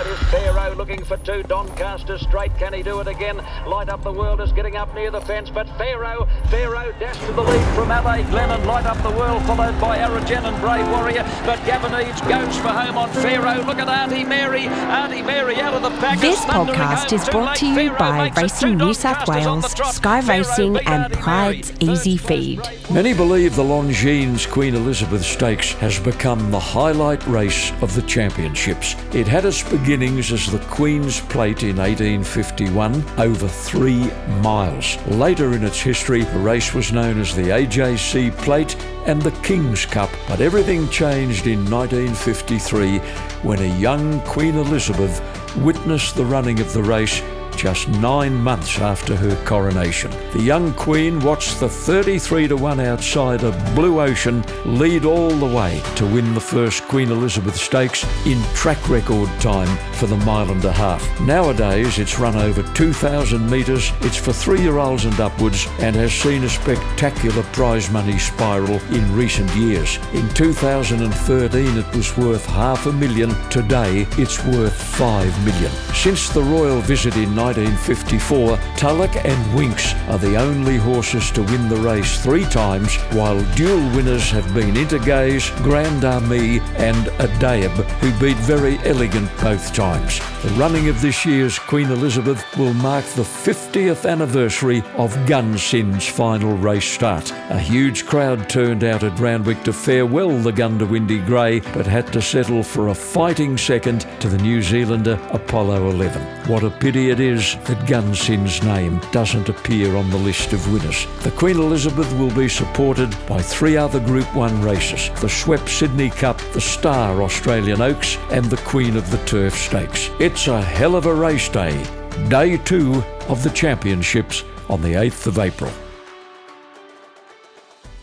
inside is Pharaoh looking for two. Doncaster straight. Can he do it again? Light Up the World is getting up near the fence, but Pharaoh, Pharaoh dash to the lead from Ade Glennon. Light Up the World followed by Aragen and Brave Warrior, but Gavin Eads goes for home on Pharaoh. Look at Auntie Mary. Auntie Mary out of the pack. This podcast is brought to you by Racing New South Wales, Sky Racing, and Prydes EasiFeed. Many believe the Longines Queen Elizabeth Stakes has become the highlight race of the championships. It had its beginnings as the Queen's Plate in 1851, over three miles. Later in its history, the race was known as the AJC Plate and the King's Cup, but everything changed in 1953 when a young Queen Elizabeth witnessed the running of the race just nine months after her coronation. The young Queen watched the 33 to 1 outsider Blue Ocean lead all the way to win the first Queen Elizabeth Stakes in track record time for the mile and a half. Nowadays, it's run over 2,000 metres, it's for three year olds and upwards, and has seen a spectacular prize money spiral in recent years. In 2013, it was worth half a million. Today, it's worth 5 million. Since the royal visit in 1954, Tulloch and Winks are the only horses to win the race three times, while dual winners have been Intergaze, Grand Army, and Adaib, who beat Very Elegant both times. The running of this year's Queen Elizabeth will mark the 50th anniversary of Gunsynd's final race start. A huge crowd turned out at Randwick to farewell the Goondiwindi Grey, but had to settle for a fighting second to the New Zealander Apollo 11. What a pity it is that Gunsynd's name doesn't appear on the list of winners. The Queen Elizabeth will be supported by three other Group 1 races the Schweppes Sydney Cup, the Star Australian Oaks, and the Queen of the Turf Stakes. It's a hell of a race day, day two of the championships on the 8th of April.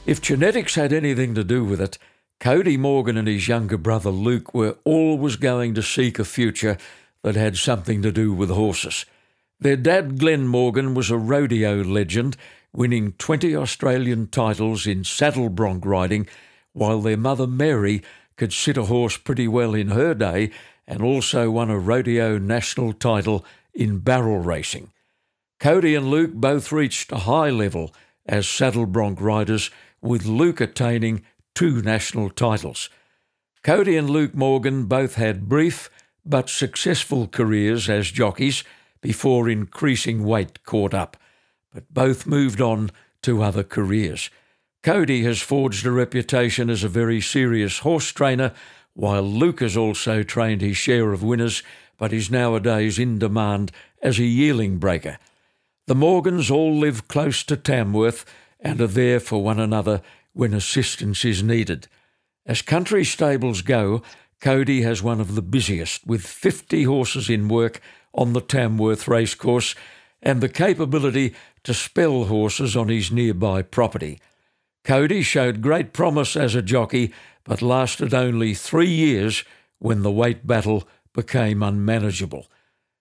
If genetics had anything to do with it, Cody Morgan and his younger brother Luke were always going to seek a future that had something to do with horses. Their dad, Glenn Morgan, was a rodeo legend, winning 20 Australian titles in saddle bronc riding, while their mother, Mary, could sit a horse pretty well in her day and also won a rodeo national title in barrel racing. Cody and Luke both reached a high level as saddle bronc riders, with Luke attaining two national titles. Cody and Luke Morgan both had brief but successful careers as jockeys before increasing weight caught up, but both moved on to other careers. Cody has forged a reputation as a very serious horse trainer, while Luke has also trained his share of winners, but is nowadays in demand as a yearling breaker. The Morgans all live close to Tamworth and are there for one another when assistance is needed. As country stables go, Cody has one of the busiest, with 50 horses in work on the Tamworth racecourse and the capability to spell horses on his nearby property. Cody showed great promise as a jockey, but lasted only three years when the weight battle became unmanageable.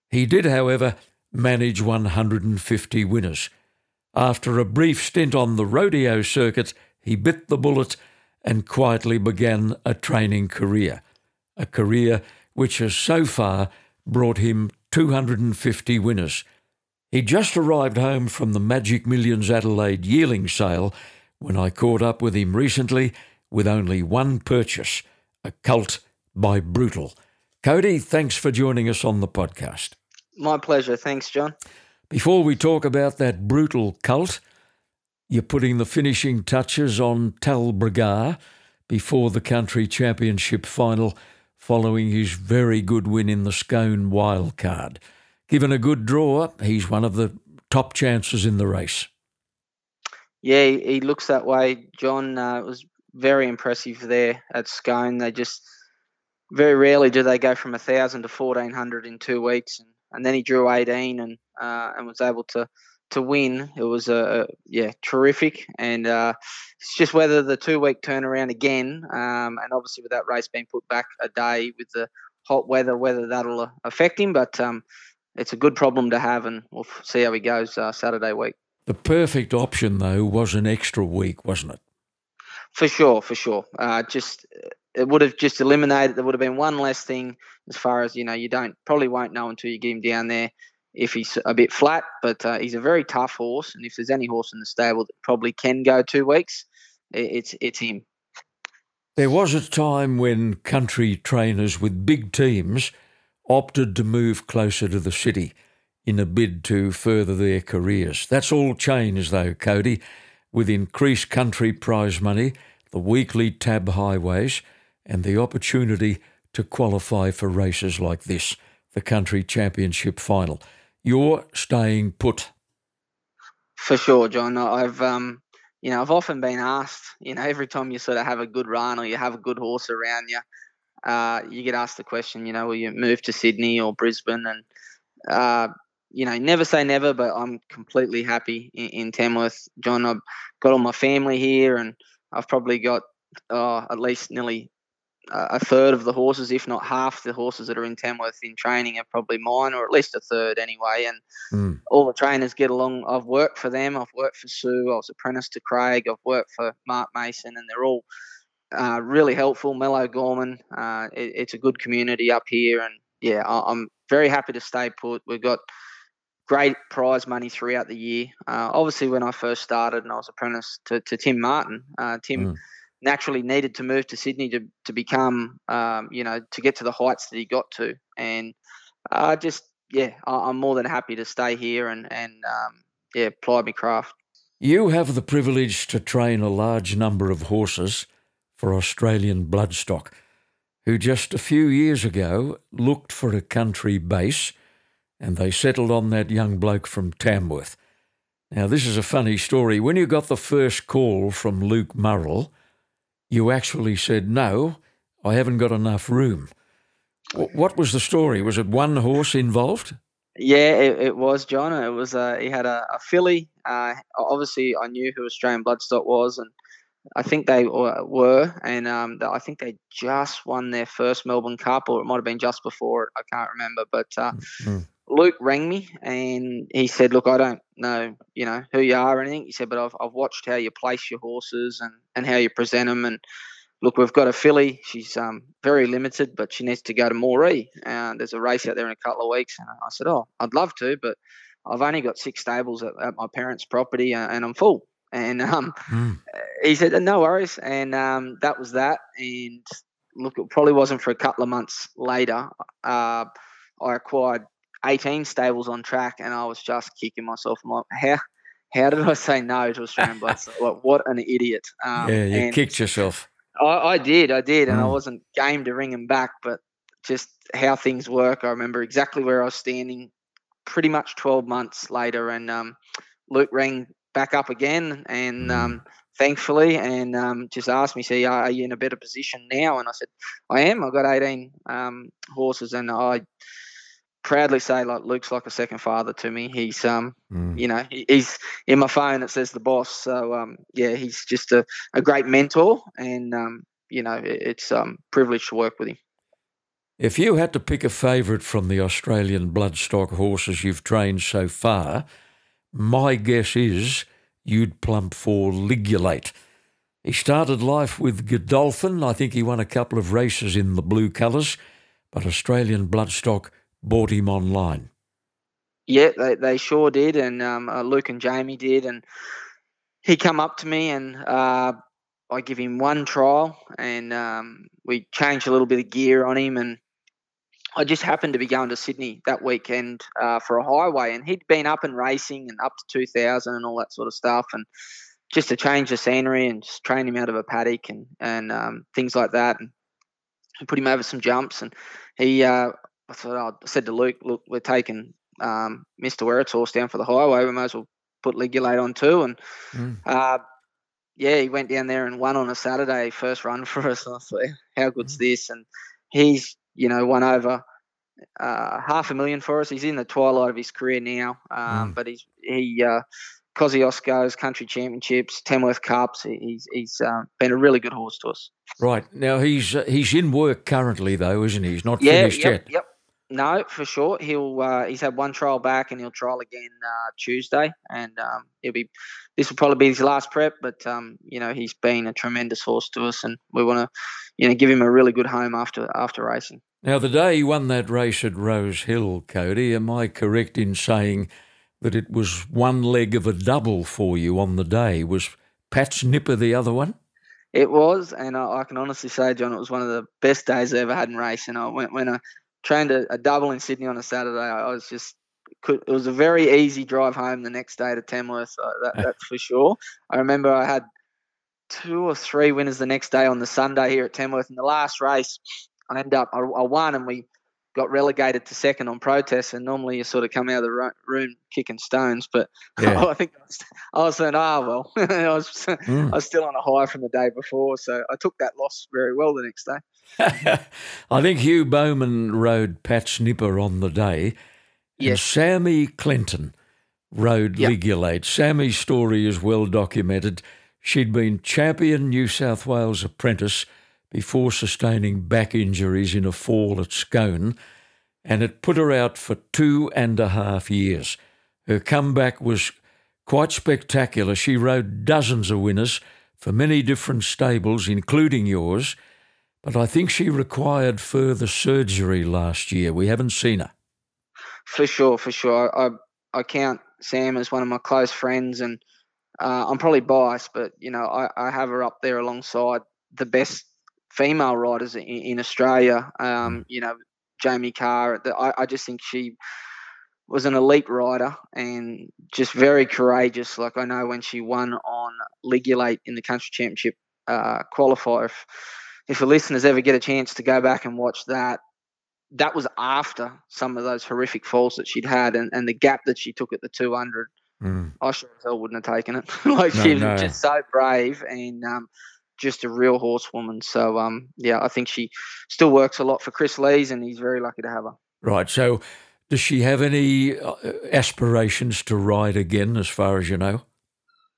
He did, however, manage 150 winners. After a brief stint on the rodeo circuit, he bit the bullet and quietly began a training career, a career which has so far brought him 250 winners. He just arrived home from the Magic Millions Adelaide yearling sale when I caught up with him recently with only one purchase a colt by Brutal. Cody, thanks for joining us on the podcast. My pleasure. Thanks, John. Before we talk about that brutal cult, you're putting the finishing touches on Talbragar before the country championship final following his very good win in the Scone wildcard. Given a good draw, he's one of the top chances in the race. Yeah, he looks that way. John uh, was very impressive there at Scone. They just very rarely do they go from a thousand to fourteen hundred in two weeks, and, and then he drew eighteen and uh, and was able to to win. It was a, a yeah terrific, and uh, it's just whether the two week turnaround again, um, and obviously with that race being put back a day with the hot weather, whether that'll uh, affect him. But um, it's a good problem to have, and we'll see how he goes uh, Saturday week. The perfect option though was an extra week, wasn't it? For sure, for sure. Uh, just it would have just eliminated. There would have been one less thing as far as you know. You don't probably won't know until you get him down there if he's a bit flat. But uh, he's a very tough horse, and if there's any horse in the stable that probably can go two weeks, it's it's him. There was a time when country trainers with big teams opted to move closer to the city in a bid to further their careers. That's all changed, though, Cody, with increased country prize money, the weekly tab highways, and the opportunity to qualify for races like this, the country championship final. You're staying put. For sure, John. I've um, you know, I've often been asked, you know, every time you sort of have a good run or you have a good horse around you, uh, you get asked the question, you know, will you move to Sydney or Brisbane? And, uh, you know, never say never, but I'm completely happy in, in Tamworth. John, I've got all my family here and I've probably got uh, at least nearly a third of the horses, if not half the horses that are in Tamworth in training, are probably mine, or at least a third anyway. And mm. all the trainers get along. I've worked for them. I've worked for Sue. I was apprentice to Craig. I've worked for Mark Mason, and they're all uh, really helpful. Mellow Gorman. Uh, it, it's a good community up here, and yeah, I, am very happy to stay put. We've got great prize money throughout the year. Uh, obviously, when I first started and I was apprentice to, to Tim Martin, uh, Tim. Mm naturally needed to move to Sydney to to become, um, you know, to get to the heights that he got to. And I uh, just, yeah, I, am more than happy to stay here and and um, yeah, ply my craft. You have the privilege to train a large number of horses for Australian bloodstock, who just a few years ago looked for a country base, and they settled on that young bloke from Tamworth. Now, this is a funny story. When you got the first call from Luke Murrell, you actually said, No, I haven't got enough room. What was the story? Was it one horse involved? Yeah, it, it was, John. It was. Uh, he had a, a filly. Uh, obviously, I knew who Australian Bloodstock was, and I think they were, and um, I think they just won their first Melbourne Cup, or it might have been just before it. I can't remember, but uh, mm-hmm. Luke rang me and he said, "Look, I don't know, you know, who you are or anything." He said, "But I've, I've watched how you place your horses and, and how you present them. And look, we've got a filly. She's um, very limited, but she needs to go to Moree. And there's a race out there in a couple of weeks." And I said, "Oh, I'd love to, but I've only got six stables at, at my parents' property, uh, and I'm full." And um, mm. he said, "No worries." And um, that was that. And look, it probably wasn't for a couple of months later. Uh, I acquired 18 stables on track, and I was just kicking myself. I'm like, how how did I say no to Australian Blood? like, what an idiot! Um, yeah, you kicked yourself. I, I, did, I did, and mm. I wasn't game to ring him back, but just how things work. I remember exactly where I was standing, pretty much 12 months later, and um, Luke rang back up again, and mm. um, thankfully, and um, just asked me, "See, are you in a better position now?" And I said, "I am. I've got 18 um, horses, and I." proudly say like Luke's like a second father to me. He's um mm. you know he's in my phone it says the boss. So um yeah he's just a, a great mentor and um you know it's um privilege to work with him. If you had to pick a favourite from the Australian bloodstock horses you've trained so far, my guess is you'd plump for Ligulate. He started life with Godolphin. I think he won a couple of races in the blue colours, but Australian bloodstock bought him online. Yeah, they, they sure did, and um, uh, Luke and Jamie did, and he come up to me and uh, I give him one trial, and um, we changed a little bit of gear on him, and I just happened to be going to Sydney that weekend uh, for a highway, and he'd been up and racing and up to 2000 and all that sort of stuff, and just to change the scenery and just train him out of a paddock and and um, things like that, and put him over some jumps, and he uh, I thought I said to Luke, look, we're taking um, Mr. Werrett's horse down for the highway. We might as well put Ligulate on too. And mm. uh, yeah, he went down there and won on a Saturday, first run for us. I thought, how good's mm. this? And he's, you know, won over uh, half a million for us. He's in the twilight of his career now, um, mm. but he's he uh, Kosciuszko's country championships, Tamworth Cups. He's he's uh, been a really good horse to us. Right now, he's uh, he's in work currently though, isn't he? He's not yeah, finished yep, yet. Yep. No, for sure. He'll uh, he's had one trial back, and he'll trial again uh, Tuesday, and um, he'll be. This will probably be his last prep, but um, you know he's been a tremendous horse to us, and we want to, you know, give him a really good home after after racing. Now, the day he won that race at Rosehill, Cody, am I correct in saying that it was one leg of a double for you on the day? Was Pat's Nipper the other one? It was, and I, I, can honestly say, John, it was one of the best days I ever had in racing. I went when I trained a, a uh, double in Sydney on a Saturday. I was just could, it was a very easy drive home the next day to Tamworth. So that, that's for sure. I remember I had two or three winners the next day on the Sunday here at Tamworth. In the last race, I ended up I, I won, and we got relegated to second on protest. And normally you sort of come out of the room kicking stones, but yeah. I think I was saying, ah, oh, well, I was mm. I was still on a high from the day before, so I took that loss very well the next day. I think Hugh Bowman rode Pat Snipper on the day. Yes. And Sammy Clinton rode yep. Ligulate. Sammy's story is well documented. She'd been champion New South Wales apprentice before sustaining back injuries in a fall at Scone, and it put her out for two and a half years. Her comeback was quite spectacular. She rode dozens of winners for many different stables, including yours, but I think she required further surgery last year. We haven't seen her. For sure, for sure. I I count Sam as one of my close friends, and uh, I'm probably biased, but you know I, I have her up there alongside the best female riders in, in Australia. Um, mm. you know, Jamie Kah. I, I just think she was an elite rider and just very courageous. Like I know when she won on Ligulate in the country championship uh, qualifier. If, if the listeners ever get a chance to go back and watch that, that was after some of those horrific falls that she'd had and, and the gap that she took at the 200. Mm. I sure as hell wouldn't have taken it. like no, she was no. just so brave and um, just a real horsewoman. So um, yeah, I think she still works a lot for Kris Lees, and he's very lucky to have her. Right. So, does she have any uh, aspirations to ride again, as far as you know?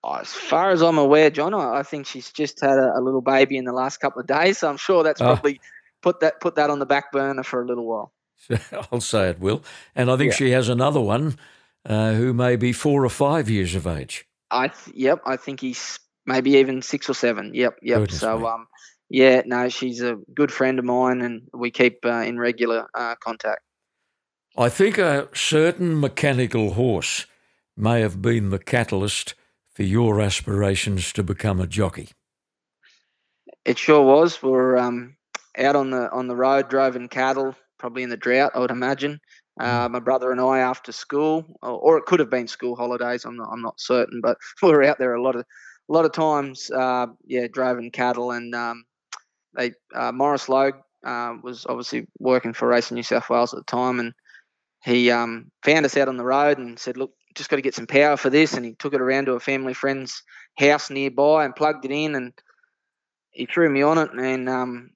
As far as I'm aware, John, I think she's just had a, a little baby in the last couple of days, so I'm sure that's ah. probably put that put that on the back burner for a little while. I'll say it will, and I think yeah. she has another one uh, who may be four or five years of age. I th- yep, I think he's maybe even six or seven. Yep, yep. Goodness so, um, yeah, no, she's a good friend of mine, and we keep uh, in regular uh, contact. I think a certain mechanical horse may have been the catalyst for your aspirations to become a jockey. It sure was. We are um, out on the on the road driving cattle, probably in the drought, I would imagine. Uh, mm. my brother and I after school, or, or, it could have been school holidays. I'm not, I'm not certain, but we were out there a lot of a lot of times, uh, yeah, driving cattle, and um, they uh, Maurice Logue uh, was obviously working for Racing New South Wales at the time, and he um, found us out on the road and said, "Look, just got to get some power for this," and he took it around to a family friend's house nearby and plugged it in, and he threw me on it, and um,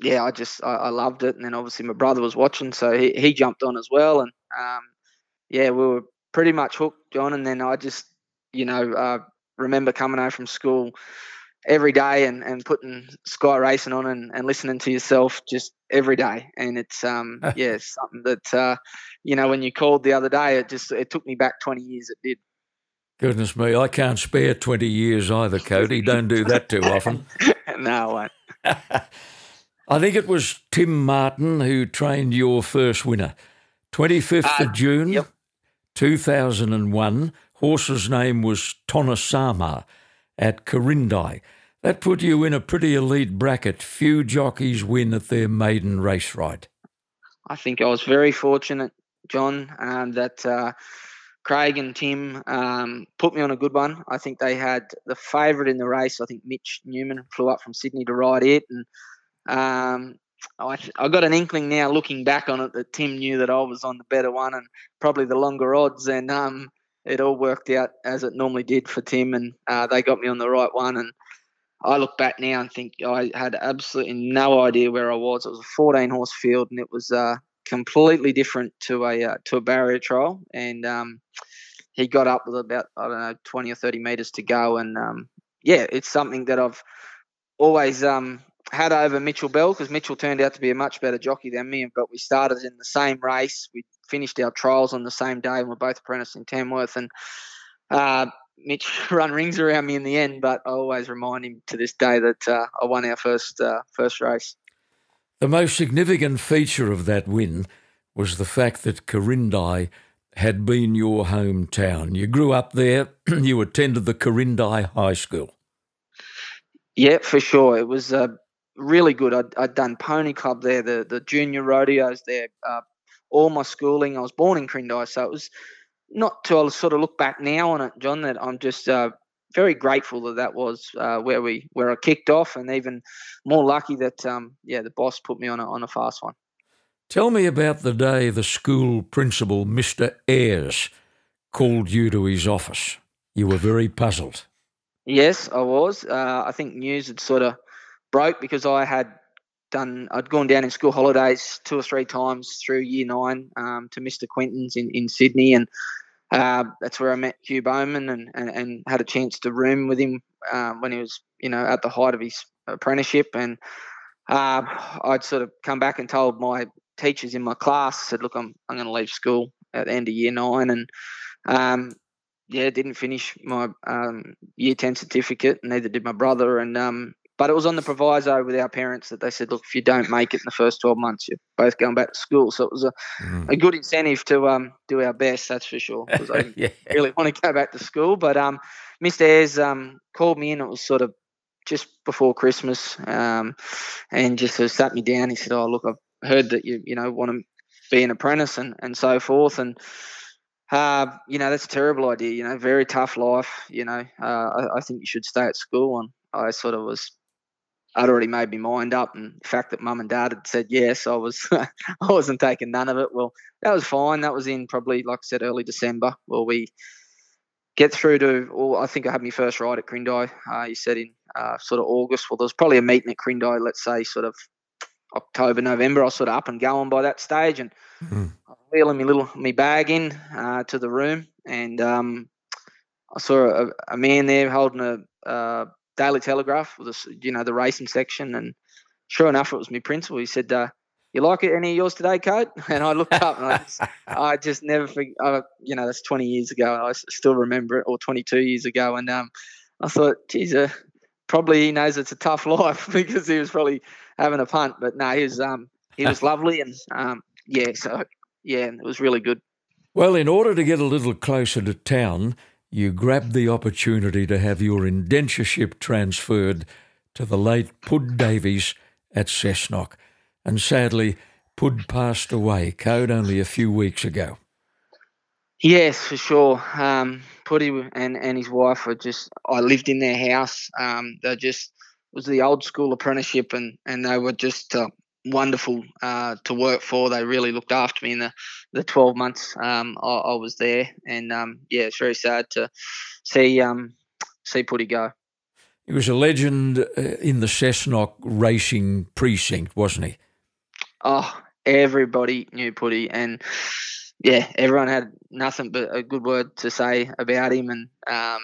yeah, I just I, I, loved it, and then obviously my brother was watching, so he, he jumped on as well, and um, yeah, we were pretty much hooked, John, and then I just you know uh, remember coming home from school every day and, and putting Sky Racing on and, and listening to yourself just every day. And it's um yeah, it's something that uh, you know, when you called the other day it just it took me back twenty years it did. Goodness me, I can't spare twenty years either, Cody. Don't do that too often. no, I won't. I think it was Tim Martin who trained your first winner. 25th uh, of June, yep. 2001 horse's name was Tonosama at Quirindi. That put you in a pretty elite bracket. Few jockeys win at their maiden race ride. I think I was very fortunate, John, um, that uh, Craig and Tim um, put me on a good one. I think they had the favourite in the race. I think Mitch Newman flew up from Sydney to ride it, and um, I, I got an inkling now, looking back on it, that Tim knew that I was on the better one and probably the longer odds, and um, it all worked out as it normally did for Tim, and uh, they got me on the right one. And I look back now and think I had absolutely no idea where I was. It was a 14 horse field, and it was uh, completely different to a uh, to a barrier trial. And um, he got up with about I don't know 20 or 30 meters to go, and um, yeah, it's something that I've always um, had over Mitchell Bell because Mitchell turned out to be a much better jockey than me. But we started in the same race. We finished our trials on the same day, and we're both apprenticed in Tamworth. And uh, Mitch run rings around me in the end, but I always remind him to this day that uh, I won our first uh, first race. The most significant feature of that win was the fact that Quirindi had been your hometown. You grew up there. you attended the Quirindi High School. Yeah, for sure. It was uh, really good. I'd, I'd, done pony club there, the the junior rodeos there, uh, all my schooling. I was born in Quirindi, so it was not to sort of look back now on it, John. That I'm just uh, very grateful that that was uh, where we where I kicked off, and even more lucky that um, yeah, the boss put me on a on a fast one. Tell me about the day the school principal, Mr. Ayres, called you to his office. You were very puzzled. Yes, I was. Uh, I think news had sort of broke because I had done. I'd gone down in school holidays two or three times through year nine um, to Mr. Quinton's in, in Sydney, and uh, that's where I met Hugh Bowman and, and, and, had a chance to room with him uh, when he was, you know, at the height of his apprenticeship. And uh, I'd sort of come back and told my teachers in my class, said, look, I'm, I'm going to leave school at the end of year nine. And um, yeah, didn't finish my um, year 10 certificate, neither did my brother. And um, but it was on the proviso with our parents that they said, look, if you don't make it in the first 12 months, you're both going back to school. So it was a, mm. a good incentive to um, do our best, that's for sure, because I yeah. really want to go back to school. But um, Mr. Ayres um, called me in. It was sort of just before Christmas um, and just sort of sat me down. He said, oh, look, I've heard that you, you know, want to be an apprentice and, and so forth. And, uh, you know, that's a terrible idea, you know, very tough life. You know, uh, I, I think you should stay at school. And I sort of was I'd already made my mind up, and the fact that mum and dad had said yes, I was I wasn't taking none of it. Well, that was fine. That was in probably, like I said, early December. Well, we get through to, well, I think I had my first ride at Quirindi. Uh, you said in uh, sort of August. Well, there was probably a meeting at Quirindi, let's say, sort of October, November. I was sort of up and going by that stage, and mm-hmm. wheeling my little my bag in uh, to the room, and um, I saw a, a, man there holding a uh, Daily Telegraph, with you know the racing section, and sure enough, it was my principal. He said, uh, "You like it? Any of yours today, Coat?" And I looked up, and I just, I just never forget. You know, that's 20 years ago. I still remember it, or 22 years ago, and um, I thought, geez, uh, probably he knows it's a tough life because he was probably having a punt. But no, he was um, he was lovely, and um, yeah, so yeah, it was really good. Well, in order to get a little closer to town, you grabbed the opportunity to have your indentureship transferred to the late Pud Davies at Cessnock. And sadly, Pud passed away, Code, only a few weeks ago. Yes, for sure. Um, Puddy and, and his wife were just, I lived in their house. Um, they just, was the old school apprenticeship and, and they were just uh, wonderful uh, to work for. They really looked after me in the, the 12 months um, I, I, was there. And um, yeah, it's very sad to see um, see Puddy go. He was a legend uh, in the Cessnock racing precinct, wasn't he? Oh, everybody knew Puddy. And yeah, everyone had nothing but a good word to say about him. And um,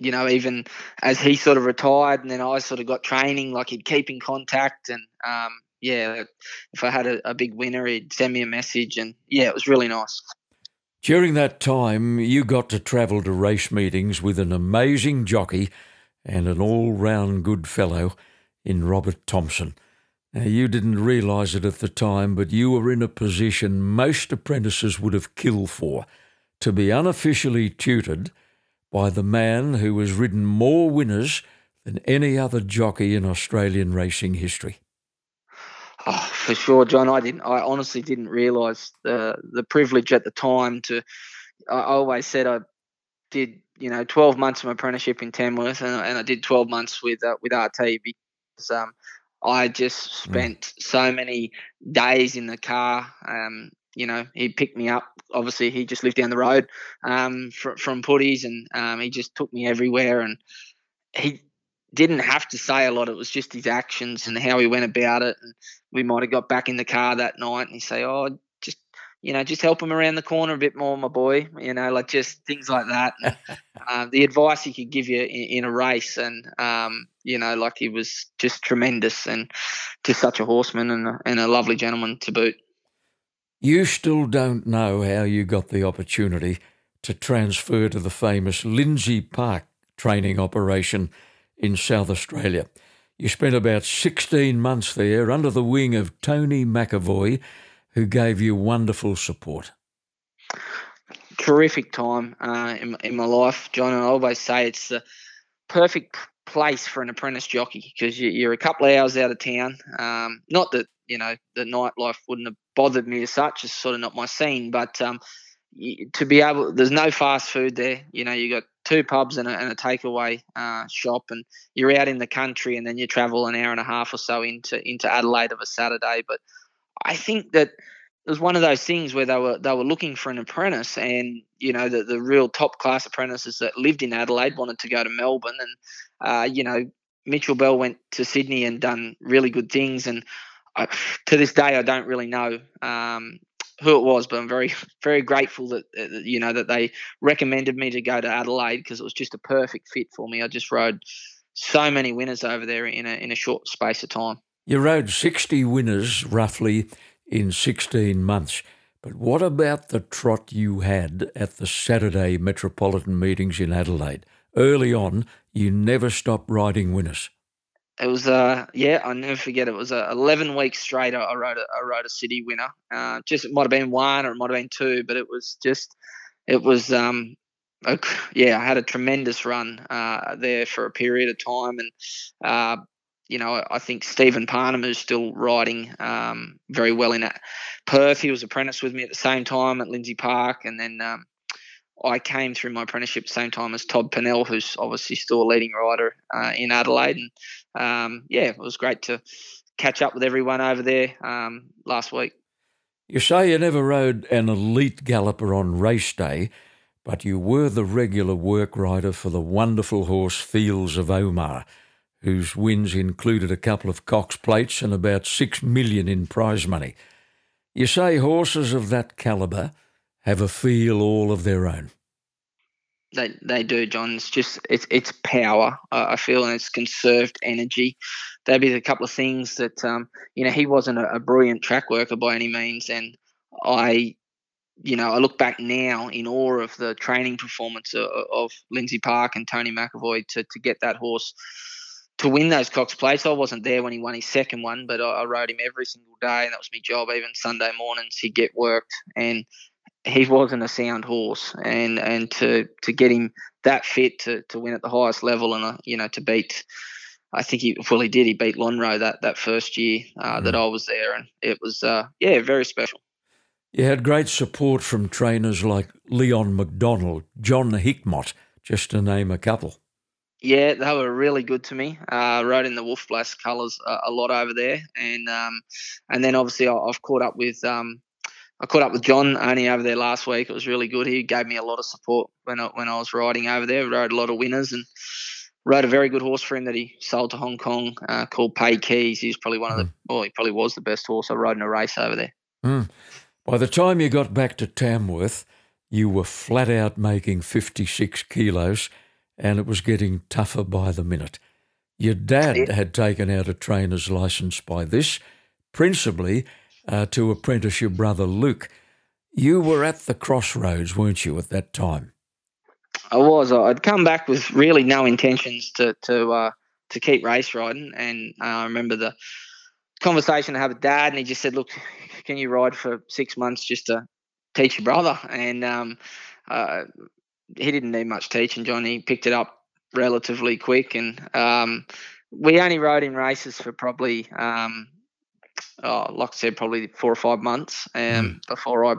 you know, even as he sort of retired, and then I sort of got training, like he'd keep in contact, and um, yeah, if I had a, a big winner, he'd send me a message, and yeah, it was really nice. During that time, you got to travel to race meetings with an amazing jockey and an all round good fellow in Robert Thompson. Now, you didn't realise it at the time, but you were in a position most apprentices would have killed for to be unofficially tutored by the man who has ridden more winners than any other jockey in Australian racing history. Oh, for sure, John. I didn't. I honestly didn't realise the the privilege at the time. To I always said I did, you know, 12 months of apprenticeship in Tamworth, and, and I did 12 months with uh, with RT because um, I just mm. spent mm. so many days in the car. Um, you know, he picked me up. Obviously, he just lived down the road um, from, from Putties, and um, he just took me everywhere. And he didn't have to say a lot. It was just his actions and how he went about it. And we might have got back in the car that night and he say, "Oh, just you know, just help him around the corner a bit more, my boy. You know, like just things like that. And, uh, the advice he could give you in, in a race, and um, you know, like he was just tremendous and just such a horseman and a, and a lovely gentleman to boot. You still don't know how you got the opportunity to transfer to the famous Lindsay Park training operation in South Australia. You spent about 16 months there under the wing of Tony McEvoy, who gave you wonderful support. Terrific time uh, in, in my life, John. And I always say it's the perfect place for an apprentice jockey because you, are a couple of hours out of town. Um, not that you know the nightlife wouldn't have bothered me as such; it's sort of not my scene. But um, to be able, there's no fast food there. You know, you got two pubs and a, and a takeaway uh, shop, and you're out in the country, and then you travel an hour and a half or so into into Adelaide of a Saturday. But I think that it was one of those things where they were they were looking for an apprentice, and you know the the real top class apprentices that lived in Adelaide wanted to go to Melbourne, and uh, you know Mitchell Bell went to Sydney and done really good things, and I, to this day I don't really know um, who it was, but I'm very very grateful that you know that they recommended me to go to Adelaide because it was just a perfect fit for me. I just rode so many winners over there in a in a short space of time. You rode 60 winners roughly in 16 months. But what about the trot you had at the Saturday Metropolitan meetings in Adelaide? Early on, you never stopped riding winners. It was uh yeah I'll never forget it. was a 11 weeks straight I rode a, I rode a city winner uh, just it might have been one or it might have been two but it was just it was um a, yeah I had a tremendous run uh, there for a period of time and uh, you know, I think Steven Parnham is still riding um, very well in Perth. He was apprentice with me at the same time at Lindsay Park, and then um, I came through my apprenticeship at the same time as Todd Pannell, who's obviously still a leading rider uh, in Adelaide. And um, yeah, it was great to catch up with everyone over there um, last week. You say you never rode an elite galloper on race day, but you were the regular work rider for the wonderful horse Fields of Omagh, whose wins included a couple of Cox plates and about six million in prize money. You say horses of that calibre have a feel all of their own. They they do, John. It's just it's it's power. Uh, I feel, and it's conserved energy. There'd be a couple of things that um, you know he wasn't a, a brilliant track worker by any means, and I you know, I look back now in awe of the training performance of, of Lindsay Park and Tony McEvoy to, to get that horse to win those Cox plates. I wasn't there when he won his second one, but I, I rode him every single day, and that was my job. Even Sunday mornings, he'd get worked, and he wasn't a sound horse, and and to to get him that fit to to win at the highest level, and uh, you know to beat. I think he well he did. He beat Lonhro that that first year uh, mm. that I was there, and it was uh, yeah very special. You had great support from trainers like Leon McDonald, John Hickmott, just to name a couple. Yeah, they were really good to me. Uh, rode in the Wolf Blass colours a, a, lot over there, and um, and then obviously I've caught up with um, I caught up with John only over there last week. It was really good. He gave me a lot of support when I, when I was riding over there. Rode a lot of winners and rode a very good horse for him that he sold to Hong Kong uh, called Pay Keys. He's probably one of the, hmm. well, he probably was the best horse I rode in a race over there. Mm. By the time you got back to Tamworth, you were flat out making 56 kilos and it was getting tougher by the minute. Your dad had taken out a trainer's license by this, principally uh, to apprentice your brother Luke. You were at the crossroads, weren't you, at that time? I was. I'd come back with really no intentions to to uh, to keep race riding, and uh, I remember the conversation I had with Dad, and he just said, "Look, can you ride for six months just to teach your brother?" And um, uh, he didn't need much teaching, John. He picked it up relatively quick, and um, we only rode in races for probably um, oh, like I said, probably four or five months um, mm. before I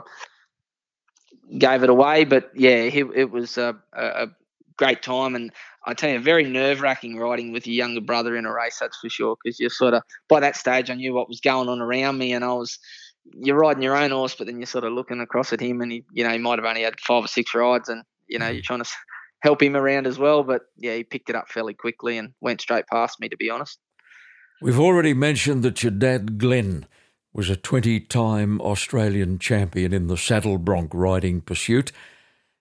gave it away. But yeah, it, it was a, a, great time, and I tell you, very nerve wracking riding with your younger brother in a race. That's for sure, because you're sort of by that stage, I knew what was going on around me, and I was. You're riding your own horse, but then you're sort of looking across at him, and he, you know, he might have only had five or six rides, and you know, you're trying to help him around as well. But yeah, he picked it up fairly quickly and went straight past me, to be honest. We've already mentioned that your dad, Glenn, was a 20 time Australian champion in the saddle bronc riding pursuit,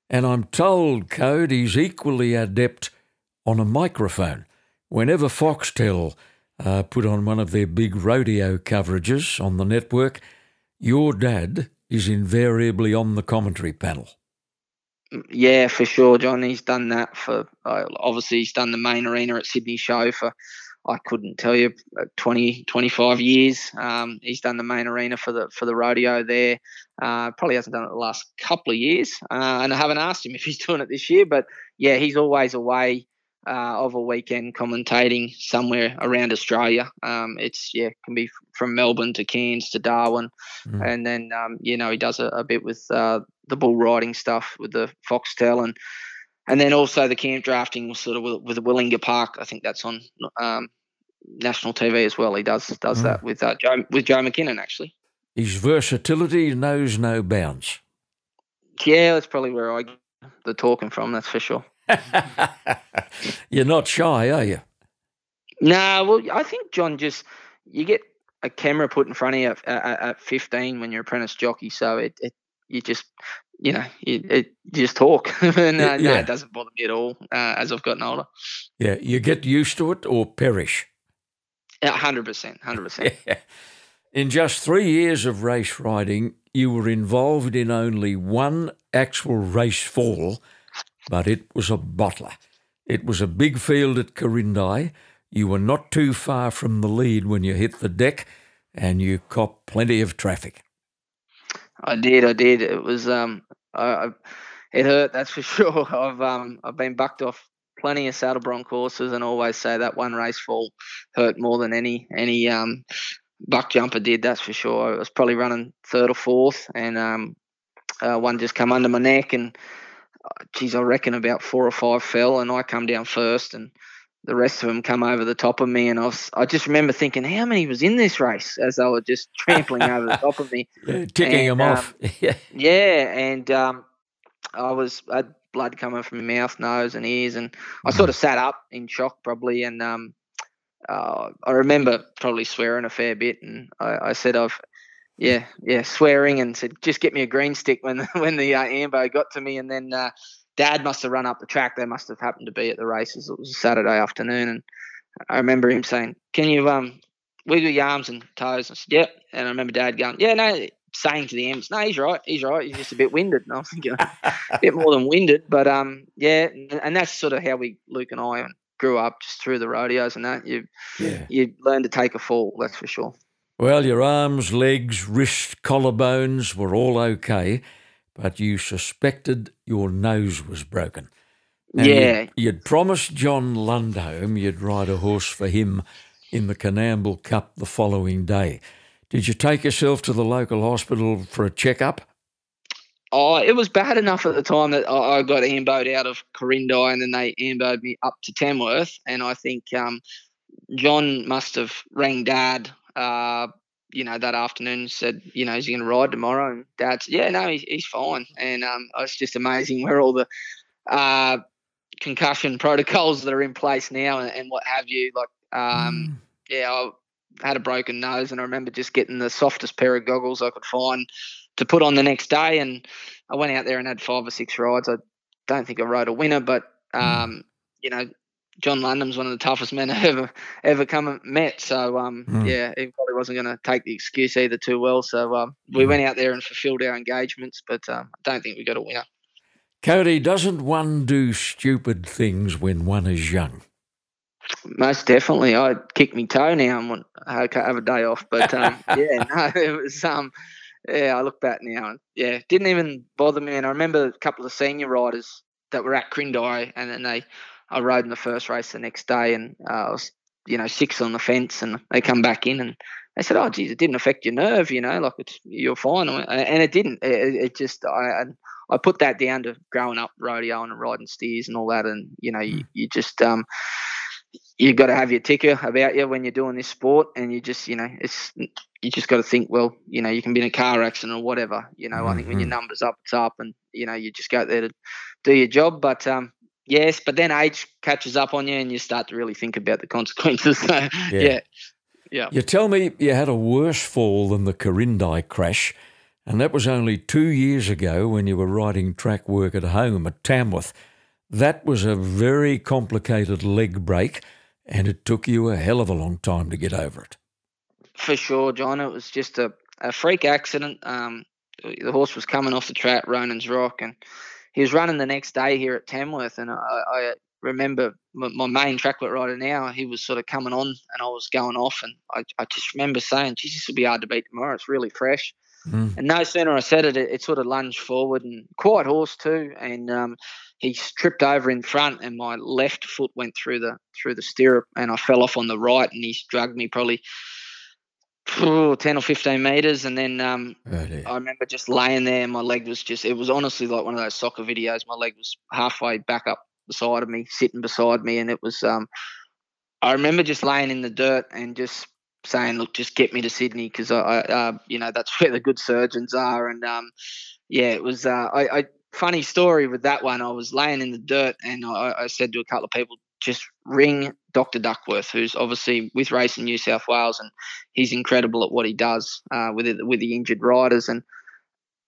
and I'm told, Code, he's equally adept on a microphone. Whenever Foxtel uh, put on one of their big rodeo coverages on the network, your dad is invariably on the commentary panel. Yeah, for sure, John. He's done that for uh, obviously he's done the main arena at Sydney show for I couldn't tell you uh, 20, 25 years. Um, he's done the main arena for the for the rodeo there. Uh, probably hasn't done it the last couple of years, uh, and I haven't asked him if he's doing it this year. But yeah, he's always away uh, of a weekend commentating somewhere around Australia. Um, it's yeah, can be from Melbourne to Cairns to Darwin, mm. and then um, you know he does a, a bit with uh, the bull riding stuff with the Foxtel and. And then also the camp drafting was sort of with, with the Willinga Park. I think that's on um, national TV as well. He does does mm. that with uh, Joe with Joe McKinnon actually. His versatility knows no bounds. Yeah, that's probably where I get the talking from. That's for sure. You're not shy, are you? No, well, I think John just you get a camera put in front of you at, at, at 15 when you're apprentice jockey, so it, it you just you know you, it, you just talk, and uh, yeah. no, it doesn't bother me at all uh, as I've gotten older. Yeah, you get used to it or perish. hundred percent, hundred percent. In just three years of race riding, you were involved in only one actual race fall but it was a bottler. It was a big field at Quirindi. You were not too far from the lead when you hit the deck, and you copped plenty of traffic. I did, I did. It was um, I, it hurt, that's for sure. I've um, I've been bucked off plenty of saddle bronc horses, and always say that one race fall hurt more than any any um buck jumper did. That's for sure. I was probably running third or fourth, and um, uh, one just come under my neck and geez, I reckon about four or five fell, and I come down first, and the rest of them come over the top of me. And I was, I just remember thinking, how many was in this race as they were just trampling over the top of me, yeah, ticking them um, off. yeah, yeah, and um, I was, I had blood coming from my mouth, nose, and ears, and I sort of sat up in shock probably, and um, uh, I remember probably swearing a fair bit, and I, I said I've yeah, yeah, swearing and said, "Just get me a green stick." When when the uh, ambo got to me, and then uh, Dad must have run up the track. They must have happened to be at the races. It was a Saturday afternoon, and I remember him saying, "Can you um wiggle your arms and toes?" And I said, "Yep." And I remember Dad going, "Yeah, no." Saying to the M's, "No, he's right. He's right. He's just a bit winded." And I was thinking, a bit more than winded, but um, yeah. And that's sort of how we, Luke and I, grew up just through the rodeos and that. You, yeah. you learn to take a fall. That's for sure. Well, your arms, legs, wrist, collarbones were all okay, but you suspected your nose was broken. And yeah. You'd, you'd, promised John Lundholm you'd ride a horse for him in the Coonamble Cup the following day. Did you take yourself to the local hospital for a checkup? Oh, it was bad enough at the time that I got amboed out of Quirindi and then they amboed me up to Tamworth. And I think um, John must have rang dad uh, you know, that afternoon said, you know, is he going to ride tomorrow? And Dad said, yeah, no, he's, he's fine. And um, it's just amazing where all the uh, concussion protocols that are in place now and, and what have you. Like, um, mm. yeah, I had a broken nose, and I remember just getting the softest pair of goggles I could find to put on the next day. And I went out there and had five or six rides. I don't think I rode a winner, but mm. um, you know, John Lundham's one of the toughest men I ever ever come and met. So um, mm. yeah, he probably wasn't going to take the excuse either too well. So um, we mm. went out there and fulfilled our engagements, but um, I don't think we got a winner. Cody, doesn't one do stupid things when one is young? Most definitely. I'd kick my toe now and want I can't have a day off. But um, yeah, no, it was um, yeah. I look back now and yeah, didn't even bother me. And I remember a couple of senior riders that were at Quirindi, and then they I rode in the first race the next day, and uh, I was you know six on the fence, and they come back in and they said, "Oh, geez, it didn't affect your nerve, you know, like it's you're fine," and it didn't. It, it just I I put that down to growing up rodeo and riding steers and all that, and you know you, you just um you got to have your ticker about you when you're doing this sport, and you just you know it's you just got to think, well, you know, you can be in a car accident or whatever. You know, mm-hmm. I think when your mm-hmm. numbers up, it's up, and you know, you just go there to do your job. But um, Yes, but then age catches up on you and you start to really think about the consequences. So, yeah. yeah. Yeah. You tell me you had a worse fall than the Quirindi crash, and that was only two years ago when you were riding track work at home at Tamworth. That was a very complicated leg break, and it took you a hell of a long time to get over it. For sure, John. It was just a, a freak accident. Um, the horse was coming off the track, Ronan's Rock, and he was running the next day here at Tamworth. And I, I remember my, my, main track work rider now, he was sort of coming on and I was going off. And I, I just remember saying, geez, this will be hard to beat tomorrow. It's really fresh. Mm. And no sooner I said it, it, it, sort of lunged forward and quiet horse too. And um, he tripped over in front, and my left foot went through the through the stirrup, and I fell off on the right, and he drugged me probably oh, 10 or 15 meters. And then um, oh, I remember just laying there. My leg was just, it was honestly like one of those soccer videos. My leg was halfway back up the side of me, sitting beside me. And it was, um, I remember just laying in the dirt and just saying, look, just get me to Sydney because I, I uh, you know, that's where the good surgeons are. And um, yeah, it was, uh, I, I, funny story with that one. I was laying in the dirt and I, I said to a couple of people, just ring Dr. Duckworth, who's obviously with Racing New South Wales, and he's incredible at what he does uh, with it, with the injured riders. And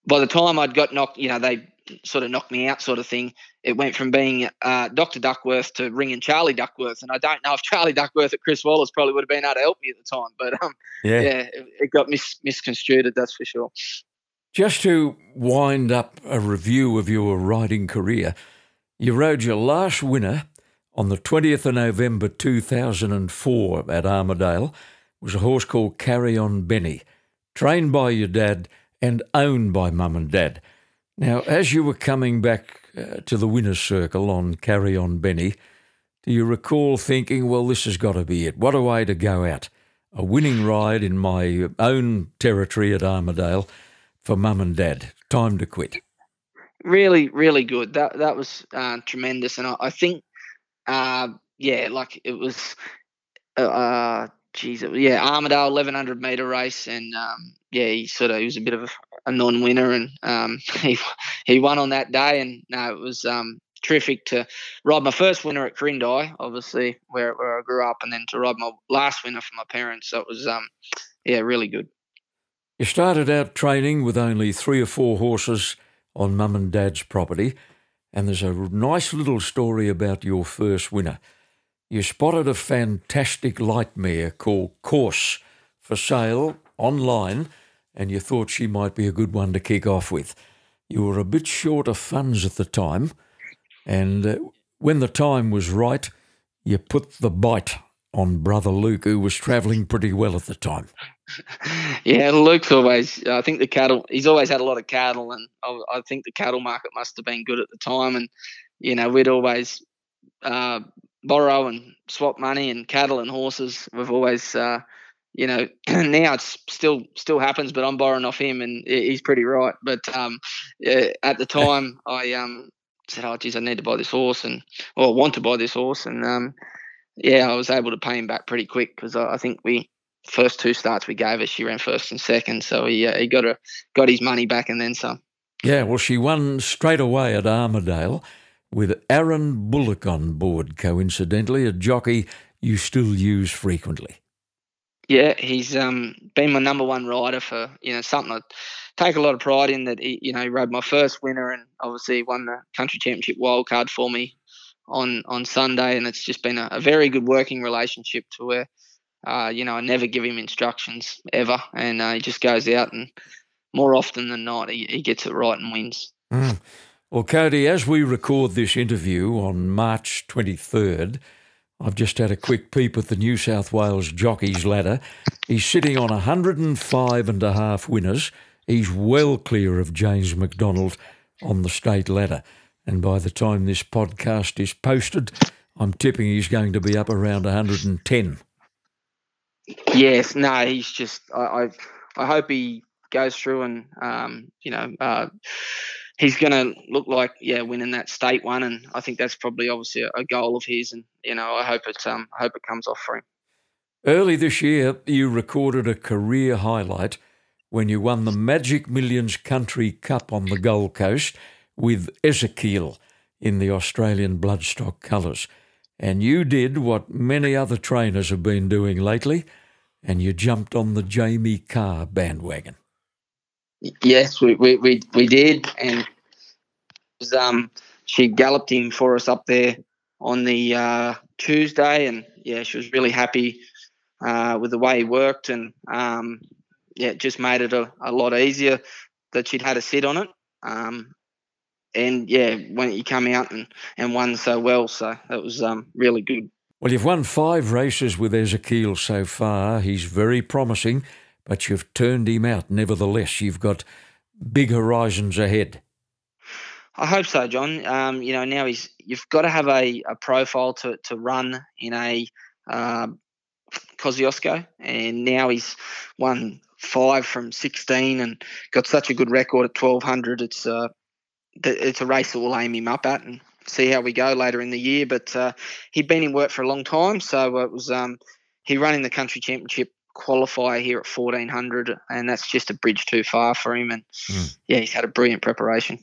by the time I'd got knocked, you know, they sort of knocked me out, sort of thing. It went from being uh, Dr. Duckworth to ringing Charlie Duckworth, and I don't know if Charlie Duckworth at Chris Waller probably would have been able to help me at the time, but um, yeah, yeah it, it, got mis- misconstrued. That's for sure. Just to wind up a review of your riding career, you rode your last winner on the 20th of November 2004 at Armadale was a horse called Carry On Benny, trained by your dad and owned by mum and dad. Now, as you were coming back uh, to the winner's circle on Carry On Benny, do you recall thinking, well, this has got to be it? What a way to go out. A winning ride in my own territory at Armadale for mum and dad. Time to quit. Really, really good. That that was uh, tremendous, and I, I think uh, yeah, like it was, uh, uh yeah, Armadale 1100 meter race, and um, yeah, he sort of he was a bit of a, a non-winner, and um, he he won on that day, and no, it was um terrific to ride my first winner at Quirindi, obviously where where I grew up, and then to ride my last winner for my parents. So it was um yeah, really good. You started out training with only three or four horses on mum and dad's property. And there's a nice little story about your first winner. You spotted a fantastic light mare called Course for sale online, and you thought she might be a good one to kick off with. You were a bit short of funds at the time, and uh, when the time was right, you put the bite on brother Luke, who was travelling pretty well at the time. Yeah, Luke's always. I think the cattle. He's always had a lot of cattle, and I, I, think the cattle market must have been good at the time. And you know, we'd always uh, borrow and swap money and cattle and horses. We've always, uh, you know, now it's still still happens, but I'm borrowing off him, and he's pretty right. But um, yeah, at the time, I um, said, "Oh, geez, I need to buy this horse," and or I want to buy this horse, and um, yeah, I was able to pay him back pretty quick because I, I think we first two starts we gave her, she ran first and second. So he uh, he got a got his money back and then some. Yeah, well, she won straight away at Armadale with Aaron Bullock on board. Coincidentally, a jockey you still use frequently. Yeah, he's um, been my number one rider for you know something I take a lot of pride in. That he, you know he rode my first winner and obviously won the country championship wildcard for me on on Sunday, and it's just been a, a very good working relationship to where uh, you know, I never give him instructions ever, and uh, he just goes out and more often than not, he, he gets it right and wins. Mm. Well, Cody, as we record this interview on March 23rd, I've just had a quick peep at the New South Wales Jockeys ladder. He's sitting on 105 and a half winners. He's well clear of James McDonald on the state ladder. And by the time this podcast is posted, I'm tipping he's going to be up around 110. Yes, no, he's just. I, I, I hope he goes through and um, you know uh, he's going to look like yeah winning that state one, and I think that's probably obviously a, a goal of his, and you know I hope it um I hope it comes off for him. Early this year, you recorded a career highlight when you won the Magic Millions Country Cup on the Gold Coast with Ezekiel in the Australian bloodstock colours. And you did what many other trainers have been doing lately and you jumped on the Jamie Kah bandwagon. Yes, we, we, we, we did. And was, um, she galloped him for us up there on the uh, Tuesday. And yeah, she was really happy uh, with the way he worked. And um, yeah, it just made it a, a lot easier that she'd had a sit on it. Um, and yeah, when you come out and, and won so well, so it was um, really good. Well, you've won five races with Ezekiel so far. He's very promising, but you've turned him out nevertheless. You've got big horizons ahead. I hope so, John. Um, you know, now he's you've got to have a, a profile to, to run in a uh, Kosciuszko, and now he's won five from 16 and got such a good record at 1200. It's uh, it's a race that we'll aim him up at and see how we go later in the year. But uh, he'd been in work for a long time, so it was um, he running the country championship qualifier here at 1400, and that's just a bridge too far for him. And mm. yeah, he's had a brilliant preparation.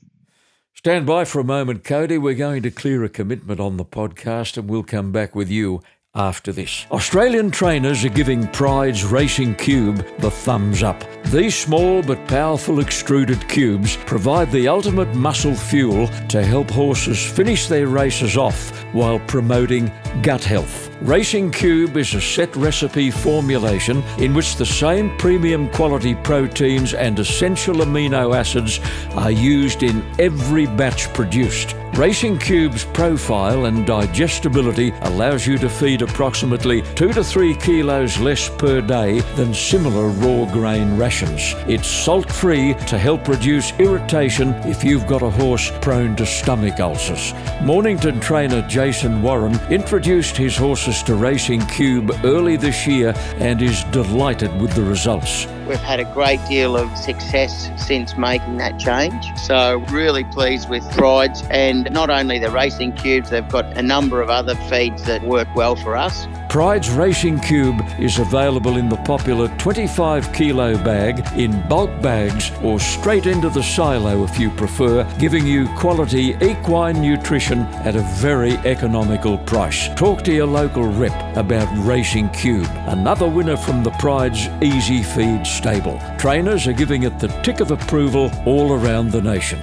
Stand by for a moment, Cody. We're going to clear a commitment on the podcast, and we'll come back with you after this. Australian trainers are giving Pryde's Racing Cube the thumbs up. These small but powerful extruded cubes provide the ultimate muscle fuel to help horses finish their races off while promoting gut health. Racing Cube is a set recipe formulation in which the same premium quality proteins and essential amino acids are used in every batch produced. Racing Cube's profile and digestibility allows you to feed approximately 2 to 3 kilos less per day than similar raw grain rations. It's salt free to help reduce irritation if you've got a horse prone to stomach ulcers. Mornington trainer Jason Warren introduced his horses to Racing Cube early this year and is delighted with the results. We've had a great deal of success since making that change. So, really pleased with Prydes and not only the racing cubes, they've got a number of other feeds that work well for us. Pryde's Racing Cube is available in the popular 25 kilo bag, in bulk bags, or straight into the silo if you prefer, giving you quality equine nutrition at a very economical price. Talk to your local rep about Racing Cube, another winner from the Pride's Easy Feed stable. Trainers are giving it the tick of approval all around the nation.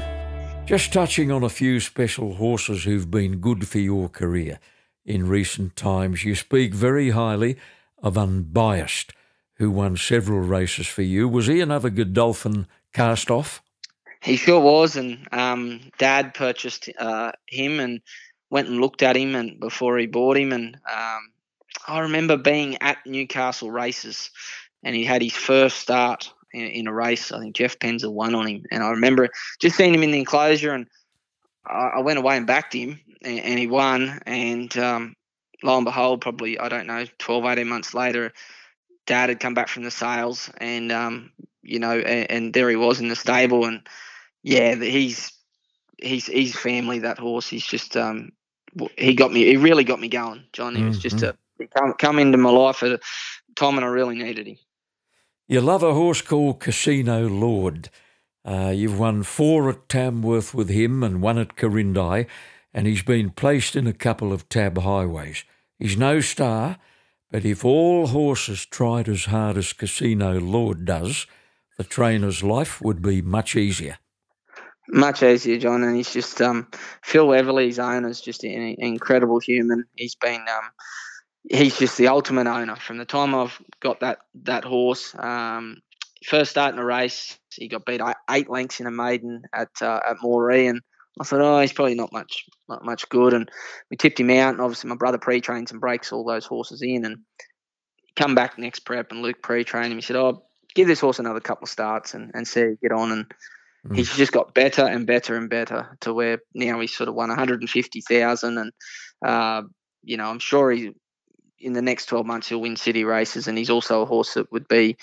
Just touching on a few special horses who've been good for your career in recent times. You speak very highly of Unbiased, who won several races for you. Was he another Godolphin cast off? He sure was, and um, Dad purchased uh, him and went and looked at him and before he bought him. And um, I remember being at Newcastle races, and he had his first start in, in a race. I think Jeff Penza won on him, and I remember just seeing him in the enclosure and I went away and backed him, and, and he won. And um, lo and behold, probably I don't know, 12, 18 months later, Dad had come back from the sales, and um, you know, and, and, there he was in the stable, and yeah, he's he's he's family. That horse, he's just um, he got me. He really got me going, John. He was just mm-hmm. a come come into my life at a time when I really needed him. You love a horse called Casino Lord. Uh, you've won four at Tamworth with him and one at Quirindi, and he's been placed in a couple of tab highways. He's no star, but if all horses tried as hard as Casino Lord does, the trainer's life would be much easier. Much easier, John, and he's just um, Phil Everly's owner is just an incredible human. He's been um, he's just the ultimate owner. From the time I've got that that horse, um, first start in a race, he got beat eight lengths in a maiden at uh, at Moree, and I thought, oh, he's probably not much not much good. And we tipped him out, and obviously my brother pre-trains and breaks all those horses in, and come back next prep, and Luke pre-trained him. He said, oh, give this horse another couple of starts and, and see how get on. And mm. he's just got better and better and better to where now he's sort of won 150,000, and uh, you know, I'm sure he in the next 12 months he'll win city races and he's also a horse that would be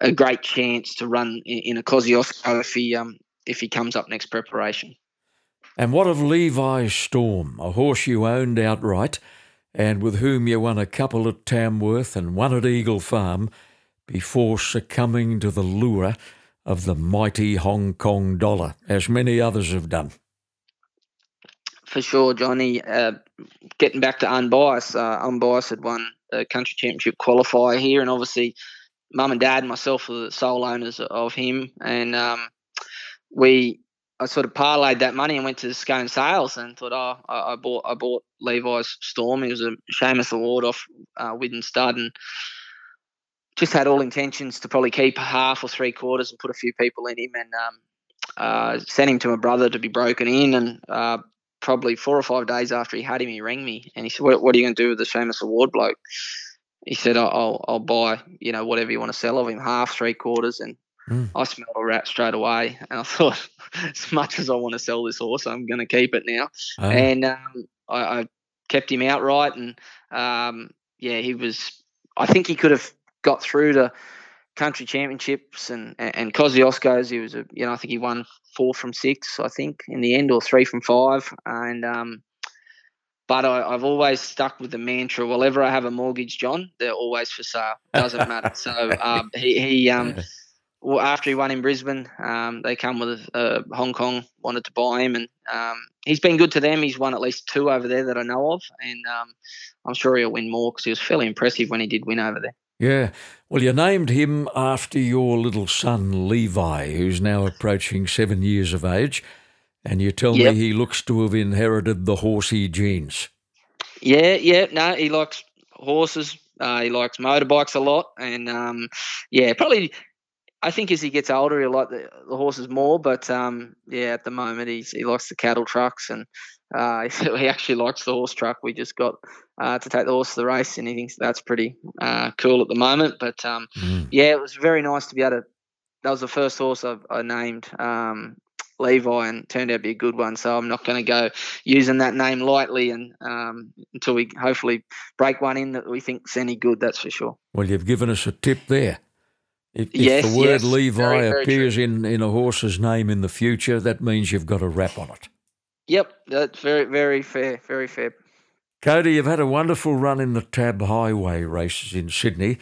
a great chance to run in, a Kosciuszko if he um, if he comes up next preparation. And what of Levi Storm, a horse you owned outright and with whom you won a couple at Tamworth and one at Eagle Farm before succumbing to the lure of the mighty Hong Kong dollar, as many others have done? For sure, Johnny. Uh, getting back to unbiased, uh, unbiased had won a country championship qualifier here, and obviously, mum and dad and myself were the sole owners of him, and um, we I sort of parlayed that money and went to the Scone Sales and thought, oh, I, I, bought I bought Levi's Storm. He was a Shamus Award off uh, Widden Stud and just had all intentions to probably keep half or three quarters and put a few people in him and um, uh, sent him to my brother to be broken in. And uh, probably four or five days after he had him, he rang me and he said, "What, what are you going to do with this Shamus Award bloke?" He said, "I'll I'll buy you know whatever you want to sell of him, half, three quarters." And Mm. I smelled a rat straight away, and I thought, as much as I want to sell this horse, I'm going to keep it now. Oh. And um, I, I, kept him outright, and um, yeah, he was. I think he could have got through to country championships and and, and Kosciuszko's. He was a, you know, I think he won four from six, I think, in the end, or three from five, and. Um, but I, have always stuck with the mantra: whenever I have a mortgage, John, they're always for sale. Doesn't matter. So um, he, he um, well, after he won in Brisbane, um, they come with uh, Hong Kong wanted to buy him, and um, he's been good to them. He's won at least two over there that I know of, and um, I'm sure he'll win more because he was fairly impressive when he did win over there. Yeah, well, you named him after your little son Levi, who's now approaching seven years of age, and you tell yep. me he looks to have inherited the horsey genes. Yeah, yeah, no, he likes horses. Uh, he likes motorbikes a lot, and um, yeah, probably I think as he gets older, he'll like the, the horses more. But um, yeah, at the moment, he's, he likes the cattle trucks, and uh, he actually likes the horse truck. We just got uh, to take the horse to the race, and he thinks that's pretty uh, cool at the moment. But um, mm. yeah, it was very nice to be able to. That was the first horse I, I named um, Levi, and turned out to be a good one. So I'm not going to go using that name lightly, and um, until we hopefully break one in that we think's any good. That's for sure. Well, you've given us a tip there. If, yes, if the word yes. Levi very, very appears in, in a horse's name in the future, that means you've got a wrap on it. Yep, that's very, very fair, very fair. Cody, you've had a wonderful run in the Tab Highway races in Sydney,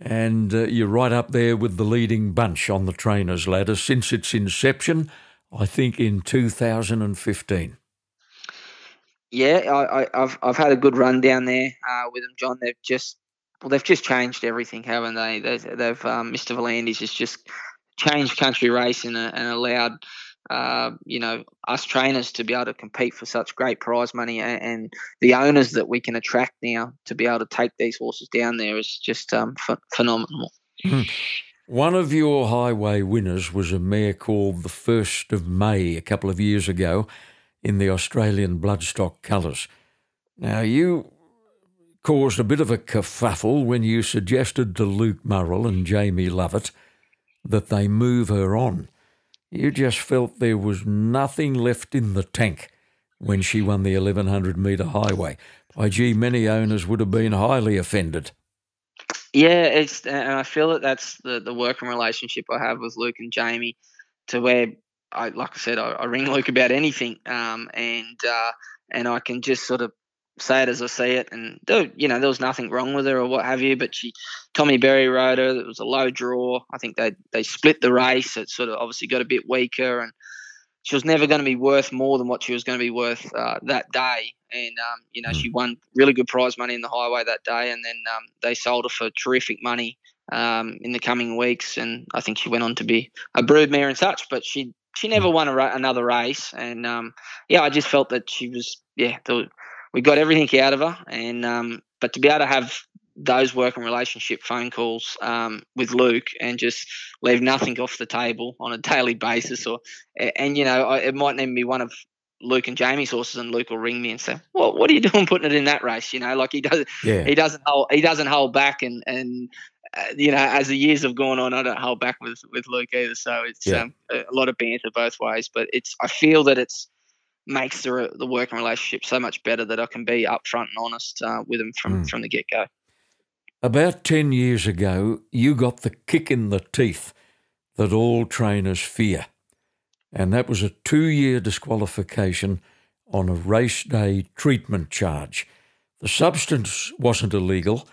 and uh, you're right up there with the leading bunch on the trainers' ladder since its inception, I think in 2015. Yeah, I, have I've had a good run down there uh, with them, John. They've just well, they've just changed everything, haven't they? They've, they've um, Mr. V'landys has just changed country racing and, and allowed uh, you know us trainers to be able to compete for such great prize money and, and, the owners that we can attract now to be able to take these horses down there is just um, ph- phenomenal. Hmm. One of your highway winners was a mare called the First of May a couple of years ago in the Australian bloodstock colours. Now you caused a bit of a kerfuffle when you suggested to Luke Murrell and Jamie Lovett that they move her on. You just felt there was nothing left in the tank when she won the 1100 metre highway. By gee, many owners would have been highly offended. Yeah, it's and I feel that that's the, the working relationship I have with Luke and Jamie, to where I like I said I, I ring Luke about anything, um, and uh, and I can just sort of say it as I see it. And there, you know, there was nothing wrong with her or what have you. But she, Tommy Berry rode her. It was a low draw. I think they they split the race. It sort of obviously got a bit weaker, and she was never going to be worth more than what she was going to be worth uh, that day. And um, you know, mm. she won really good prize money in the highway that day, and then um, they sold her for terrific money um, in the coming weeks. And I think she went on to be a broodmare and such. But she she never won a, another race, and um, yeah, I just felt that she was yeah. The, we got everything out of her, and um, but to be able to have those work and relationship phone calls um, with Luke and just leave nothing off the table on a daily basis, or and you know it might even be one of Luke and Jamie's horses, and Luke will ring me and say, "What what are you doing putting it in that race?" You know, like he does. Yeah. He doesn't hold. He doesn't hold back, and and uh, you know, as the years have gone on, I don't hold back with with Luke either. So it's yeah. um, a lot of banter both ways, but it's I feel that it's makes the the working relationship so much better that I can be upfront and honest uh, with them from mm. from the get go. About ten years ago, you got the kick in the teeth that all trainers fear, and that was a two-year disqualification on a race day treatment charge. The substance wasn't illegal,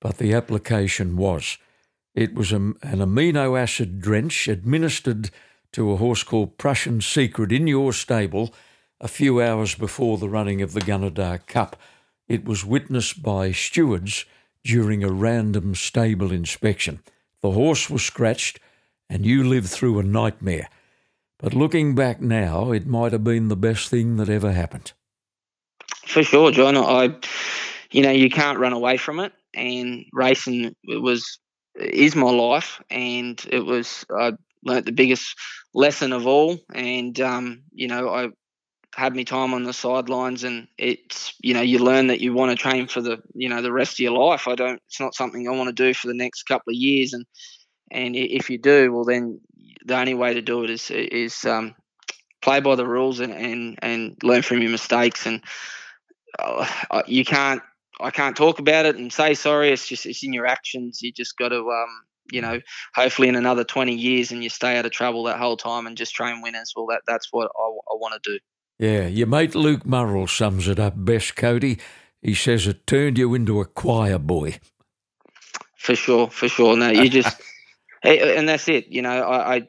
but the application was. It was a, an amino acid drench administered to a horse called Prussian Secret in your stable a few hours before the running of the Gunnedah Cup. It was witnessed by stewards during a random stable inspection. The horse was scratched, and you lived through a nightmare. But looking back now, it might have been the best thing that ever happened. For sure, John. I, you know, you can't run away from it, and racing was is my life, and it was I learnt the biggest lesson of all, and um, you know, I had me time on the sidelines, and it's you know, you learn that you want to train for the you know the rest of your life. I don't. It's not something I want to do for the next couple of years, and and if you do, well, then the only way to do it is is um, play by the rules and, and and learn from your mistakes. And uh, you can't I can't talk about it and say sorry. It's just it's in your actions. You just got to um, you know hopefully in another 20 years and you stay out of trouble that whole time and just train winners. Well, that that's what I, I want to do. Yeah, your mate Luke Murrell sums it up best, Cody. He says it turned you into a choir boy. For sure, for sure. No, you just, and that's it. You know, I, I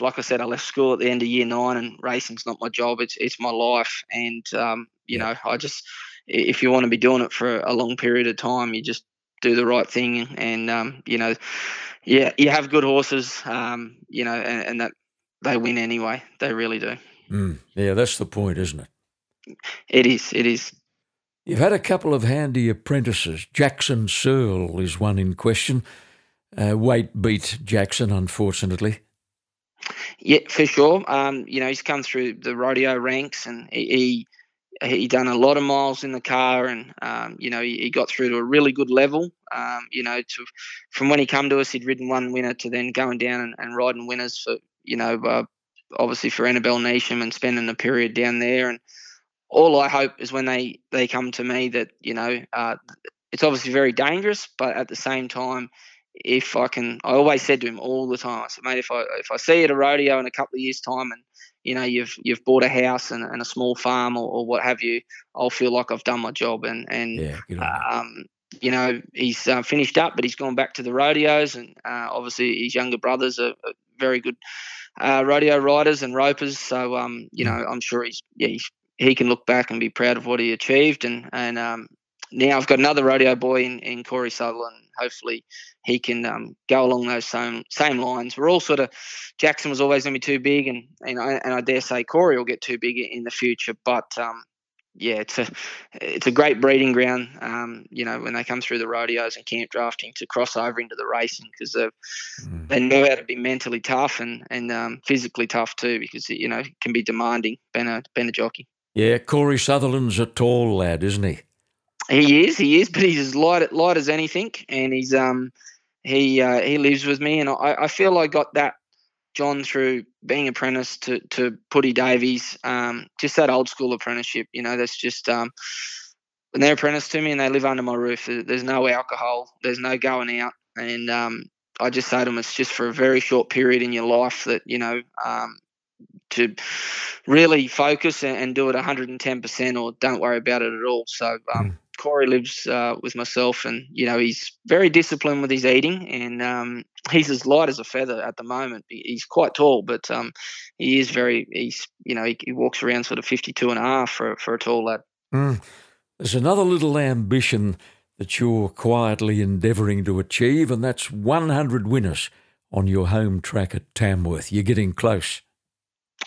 like I said, I left school at the end of year nine, and racing's not my job; it's it's my life. And um, you yeah. know, I just if you want to be doing it for a long period of time, you just do the right thing, and um, you know, yeah, you have good horses, um, you know, and, and, that they win anyway. They really do. Mm, yeah, that's the point, isn't it? It is. It is. You've had a couple of handy apprentices. Jackson Searle is one in question. Uh, weight beat Jackson, unfortunately. Yeah, for sure. Um, you know, he's come through the rodeo ranks and he, he, he done a lot of miles in the car and, um, you know, he, he, got through to a really good level. Um, you know, to, from when he come to us, he'd ridden one winner to then going down and, and riding winners for, you know, uh, obviously for Annabelle Neasham and spending a period down there. And all I hope is when they, they come to me that, you know, uh, it's obviously very dangerous, but at the same time, if I can, I always said to him all the time, I said, mate, if I if I see you at a rodeo in a couple of years' time, and you know you've you've bought a house and, and a small farm or, or, what have you, I'll feel like I've done my job. And and yeah, um, you know he's uh, finished up, but he's gone back to the rodeos, and uh, obviously his younger brothers are, are very good uh, rodeo riders and ropers. So um, you know, I'm sure he's yeah he's, he can look back and be proud of what he achieved, and and um, now I've got another rodeo boy in, in Corey Sutherland. Hopefully, he can um, go along those same same lines. We're all sort of Jackson was always going to be too big, and and I, and I dare say Corey will get too big in the future. But um, yeah, it's a it's a great breeding ground. Um, you know, when they come through the rodeos and camp drafting to cross over into the racing because they mm. they know how to be mentally tough and and um, physically tough too because you know it can be demanding being a being a jockey. Yeah, Corey Sutherland's a tall lad, isn't he? He is, he is, but he's as light light as anything, and he's um he uh, he lives with me, and I, I feel I got that John through being apprentice to to Puddy Davies, um, just that old school apprenticeship. You know, that's just um, when they're apprentice to me and they live under my roof. There's no alcohol, there's no going out, and um, I just say to them, it's just for a very short period in your life that you know um, to really focus and, and, do it 110% or don't worry about it at all. So mm. Corey lives uh, with myself, and you know he's very disciplined with his eating, and um, he's as light as a feather at the moment. He's quite tall, but um, he is very. He's you know he, he, walks around sort of 52 and a half for for a tall lad. Mm. There's another little ambition that you're quietly endeavouring to achieve, and that's 100 winners on your home track at Tamworth. You're getting close.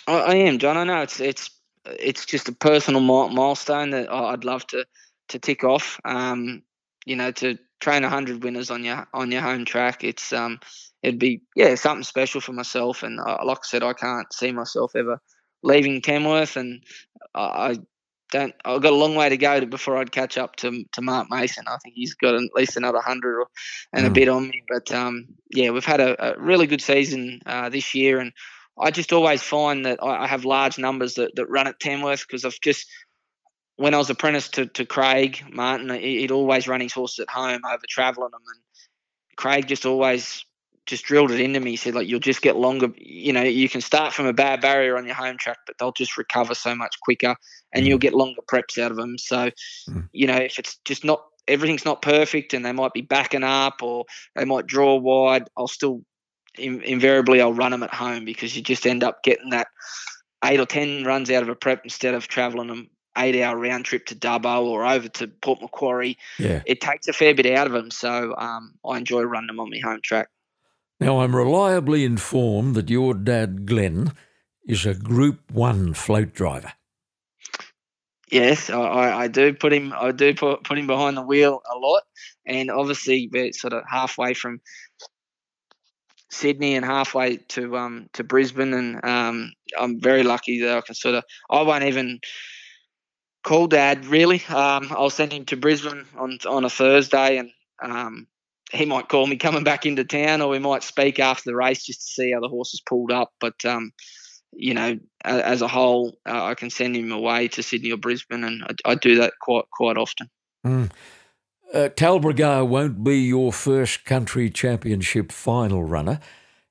I, I am, John. I know it's it's it's just a personal milestone that I'd love to to tick off. Um, you know, to train hundred winners on your on your home track, it's um, it'd be yeah something special for myself. And uh, like I said, I can't see myself ever leaving Tamworth, and I don't. I've got a long way to go to, before I'd catch up to to Mark Mason. I think he's got at least another hundred and mm. a bit on me. But um, yeah, we've had a, a really good season uh, this year, and I just always find that I have large numbers that, that run at Tamworth because I've just when I was apprenticed to, to Craig Martin, he'd always run his horses at home over travelling them, and Craig just always just drilled it into me. He said, like, you'll just get longer. You know, you can start from a bad barrier on your home track, but they'll just recover so much quicker, and mm. you'll get longer preps out of them. So, mm. you know, if it's just not everything's not perfect, and they might be backing up or they might draw wide, I'll still invariably I'll run them at home because you just end up getting that eight or ten runs out of a prep instead of travelling them eight hour round trip to Dubbo or over to Port Macquarie. Yeah. It takes a fair bit out of them. So um, I enjoy running them on my home track. Now, I'm reliably informed that your dad, Glenn, is a Group 1 float driver. Yes, I, I do put him. I do put, put him behind the wheel a lot, and obviously we're sort of halfway from Sydney and halfway to um to Brisbane, and um I'm very lucky that I can sort of I won't even call Dad really. Um, I'll send him to Brisbane on on a Thursday, and um he might call me coming back into town, or we might speak after the race just to see how the horses pulled up. But um, you know, as a whole, uh, I can send him away to Sydney or Brisbane, and I, I do that quite quite often. Mm. Uh, Talbragar won't be your first country championship final runner.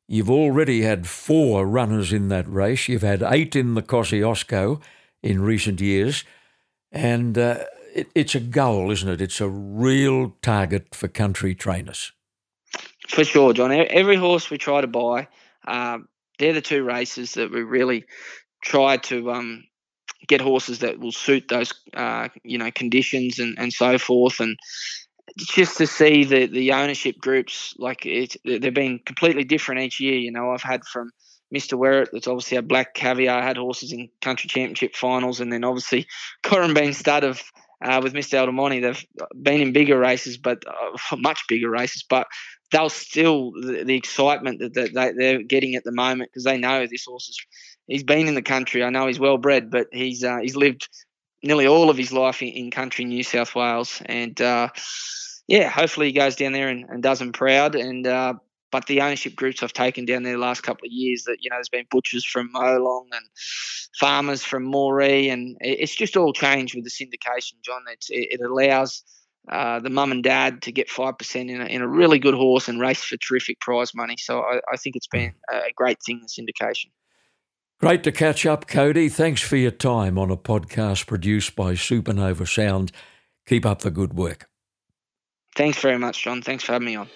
You've already had four runners in that race. You've had eight in the Kosciuszko in recent years, and uh, it, it's a goal, isn't it? It's a real target for country trainers. For sure, John. Every horse we try to buy, um, they're the two races that we really try to um, get horses that will suit those uh, you know conditions and, and so forth and just to see the the ownership groups like it they've been completely different each year you know I've had from Mr. Werrett that's obviously a black caviar had horses in country championship finals and then obviously Corumbene Stud of uh, with Mr. Aldermonte. They've been in bigger races, but uh, much bigger races, but they'll still the, the excitement that, that they, are getting at the moment because they know this horse is he's been in the country. I know he's well bred, but he's uh, he's lived nearly all of his life in, in country New South Wales, and uh, yeah, hopefully he goes down there and, and does them proud. And uh, but the ownership groups I've taken down there the last couple of years, that you know, there's been butchers from Molong and farmers from Moree, and it's just all changed with the syndication, John. It's, it, allows uh, the mum and dad to get 5% in a, in a really good horse and race for terrific prize money. So I, I think it's been a great thing, the syndication. Great to catch up, Cody. Thanks for your time on a podcast produced by Supernova Sound. Keep up the good work. Thanks very much, John. Thanks for having me on.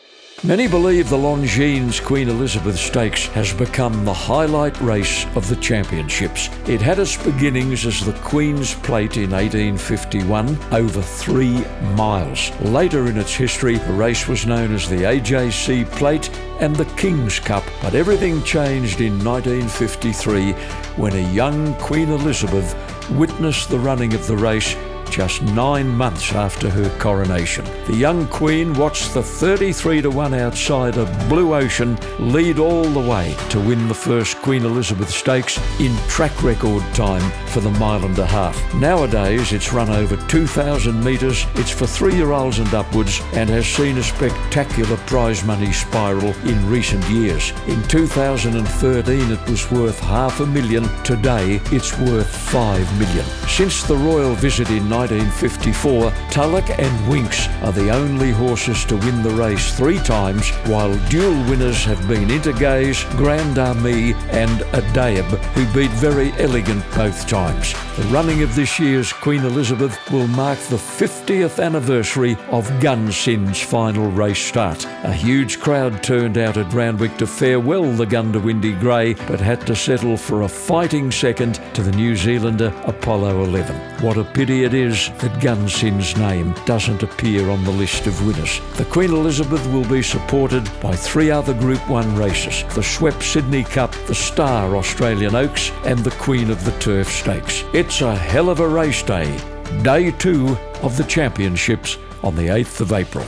Many believe the Longines Queen Elizabeth Stakes has become the highlight race of the championships. It had its beginnings as the Queen's Plate in 1851, over three miles. Later in its history, the race was known as the AJC Plate and the King's Cup, but everything changed in 1953 when a young Queen Elizabeth witnessed the running of the race just nine months after her coronation. The young Queen watched the 33 to 1 outsider Blue Ocean lead all the way to win the first Queen Elizabeth Stakes in track record time for the mile and a half. Nowadays, it's run over 2,000 metres, it's for three year olds and upwards, and has seen a spectacular prize money spiral in recent years. In 2013, it was worth half a million. Today, it's worth 5 million. Since the royal visit in 1954, Tulloch and Winks are the only horses to win the race three times, while dual winners have been Intergaze, Grand Army, and Addeybb, who beat Verry Elegant both times. The running of this year's Queen Elizabeth will mark the 50th anniversary of Gunsynd's final race start. A huge crowd turned out at Randwick to farewell the Goondiwindi Grey, but had to settle for a fighting second to the New Zealander Apollo 11. What a pity it is that Gunsynd's name doesn't appear on the list of winners. The Queen Elizabeth will be supported by three other Group 1 races the Schweppes Sydney Cup, the Star Australian Oaks, and the Queen of the Turf Stakes. It's a hell of a race day. Day two of the championships on the 8th of April.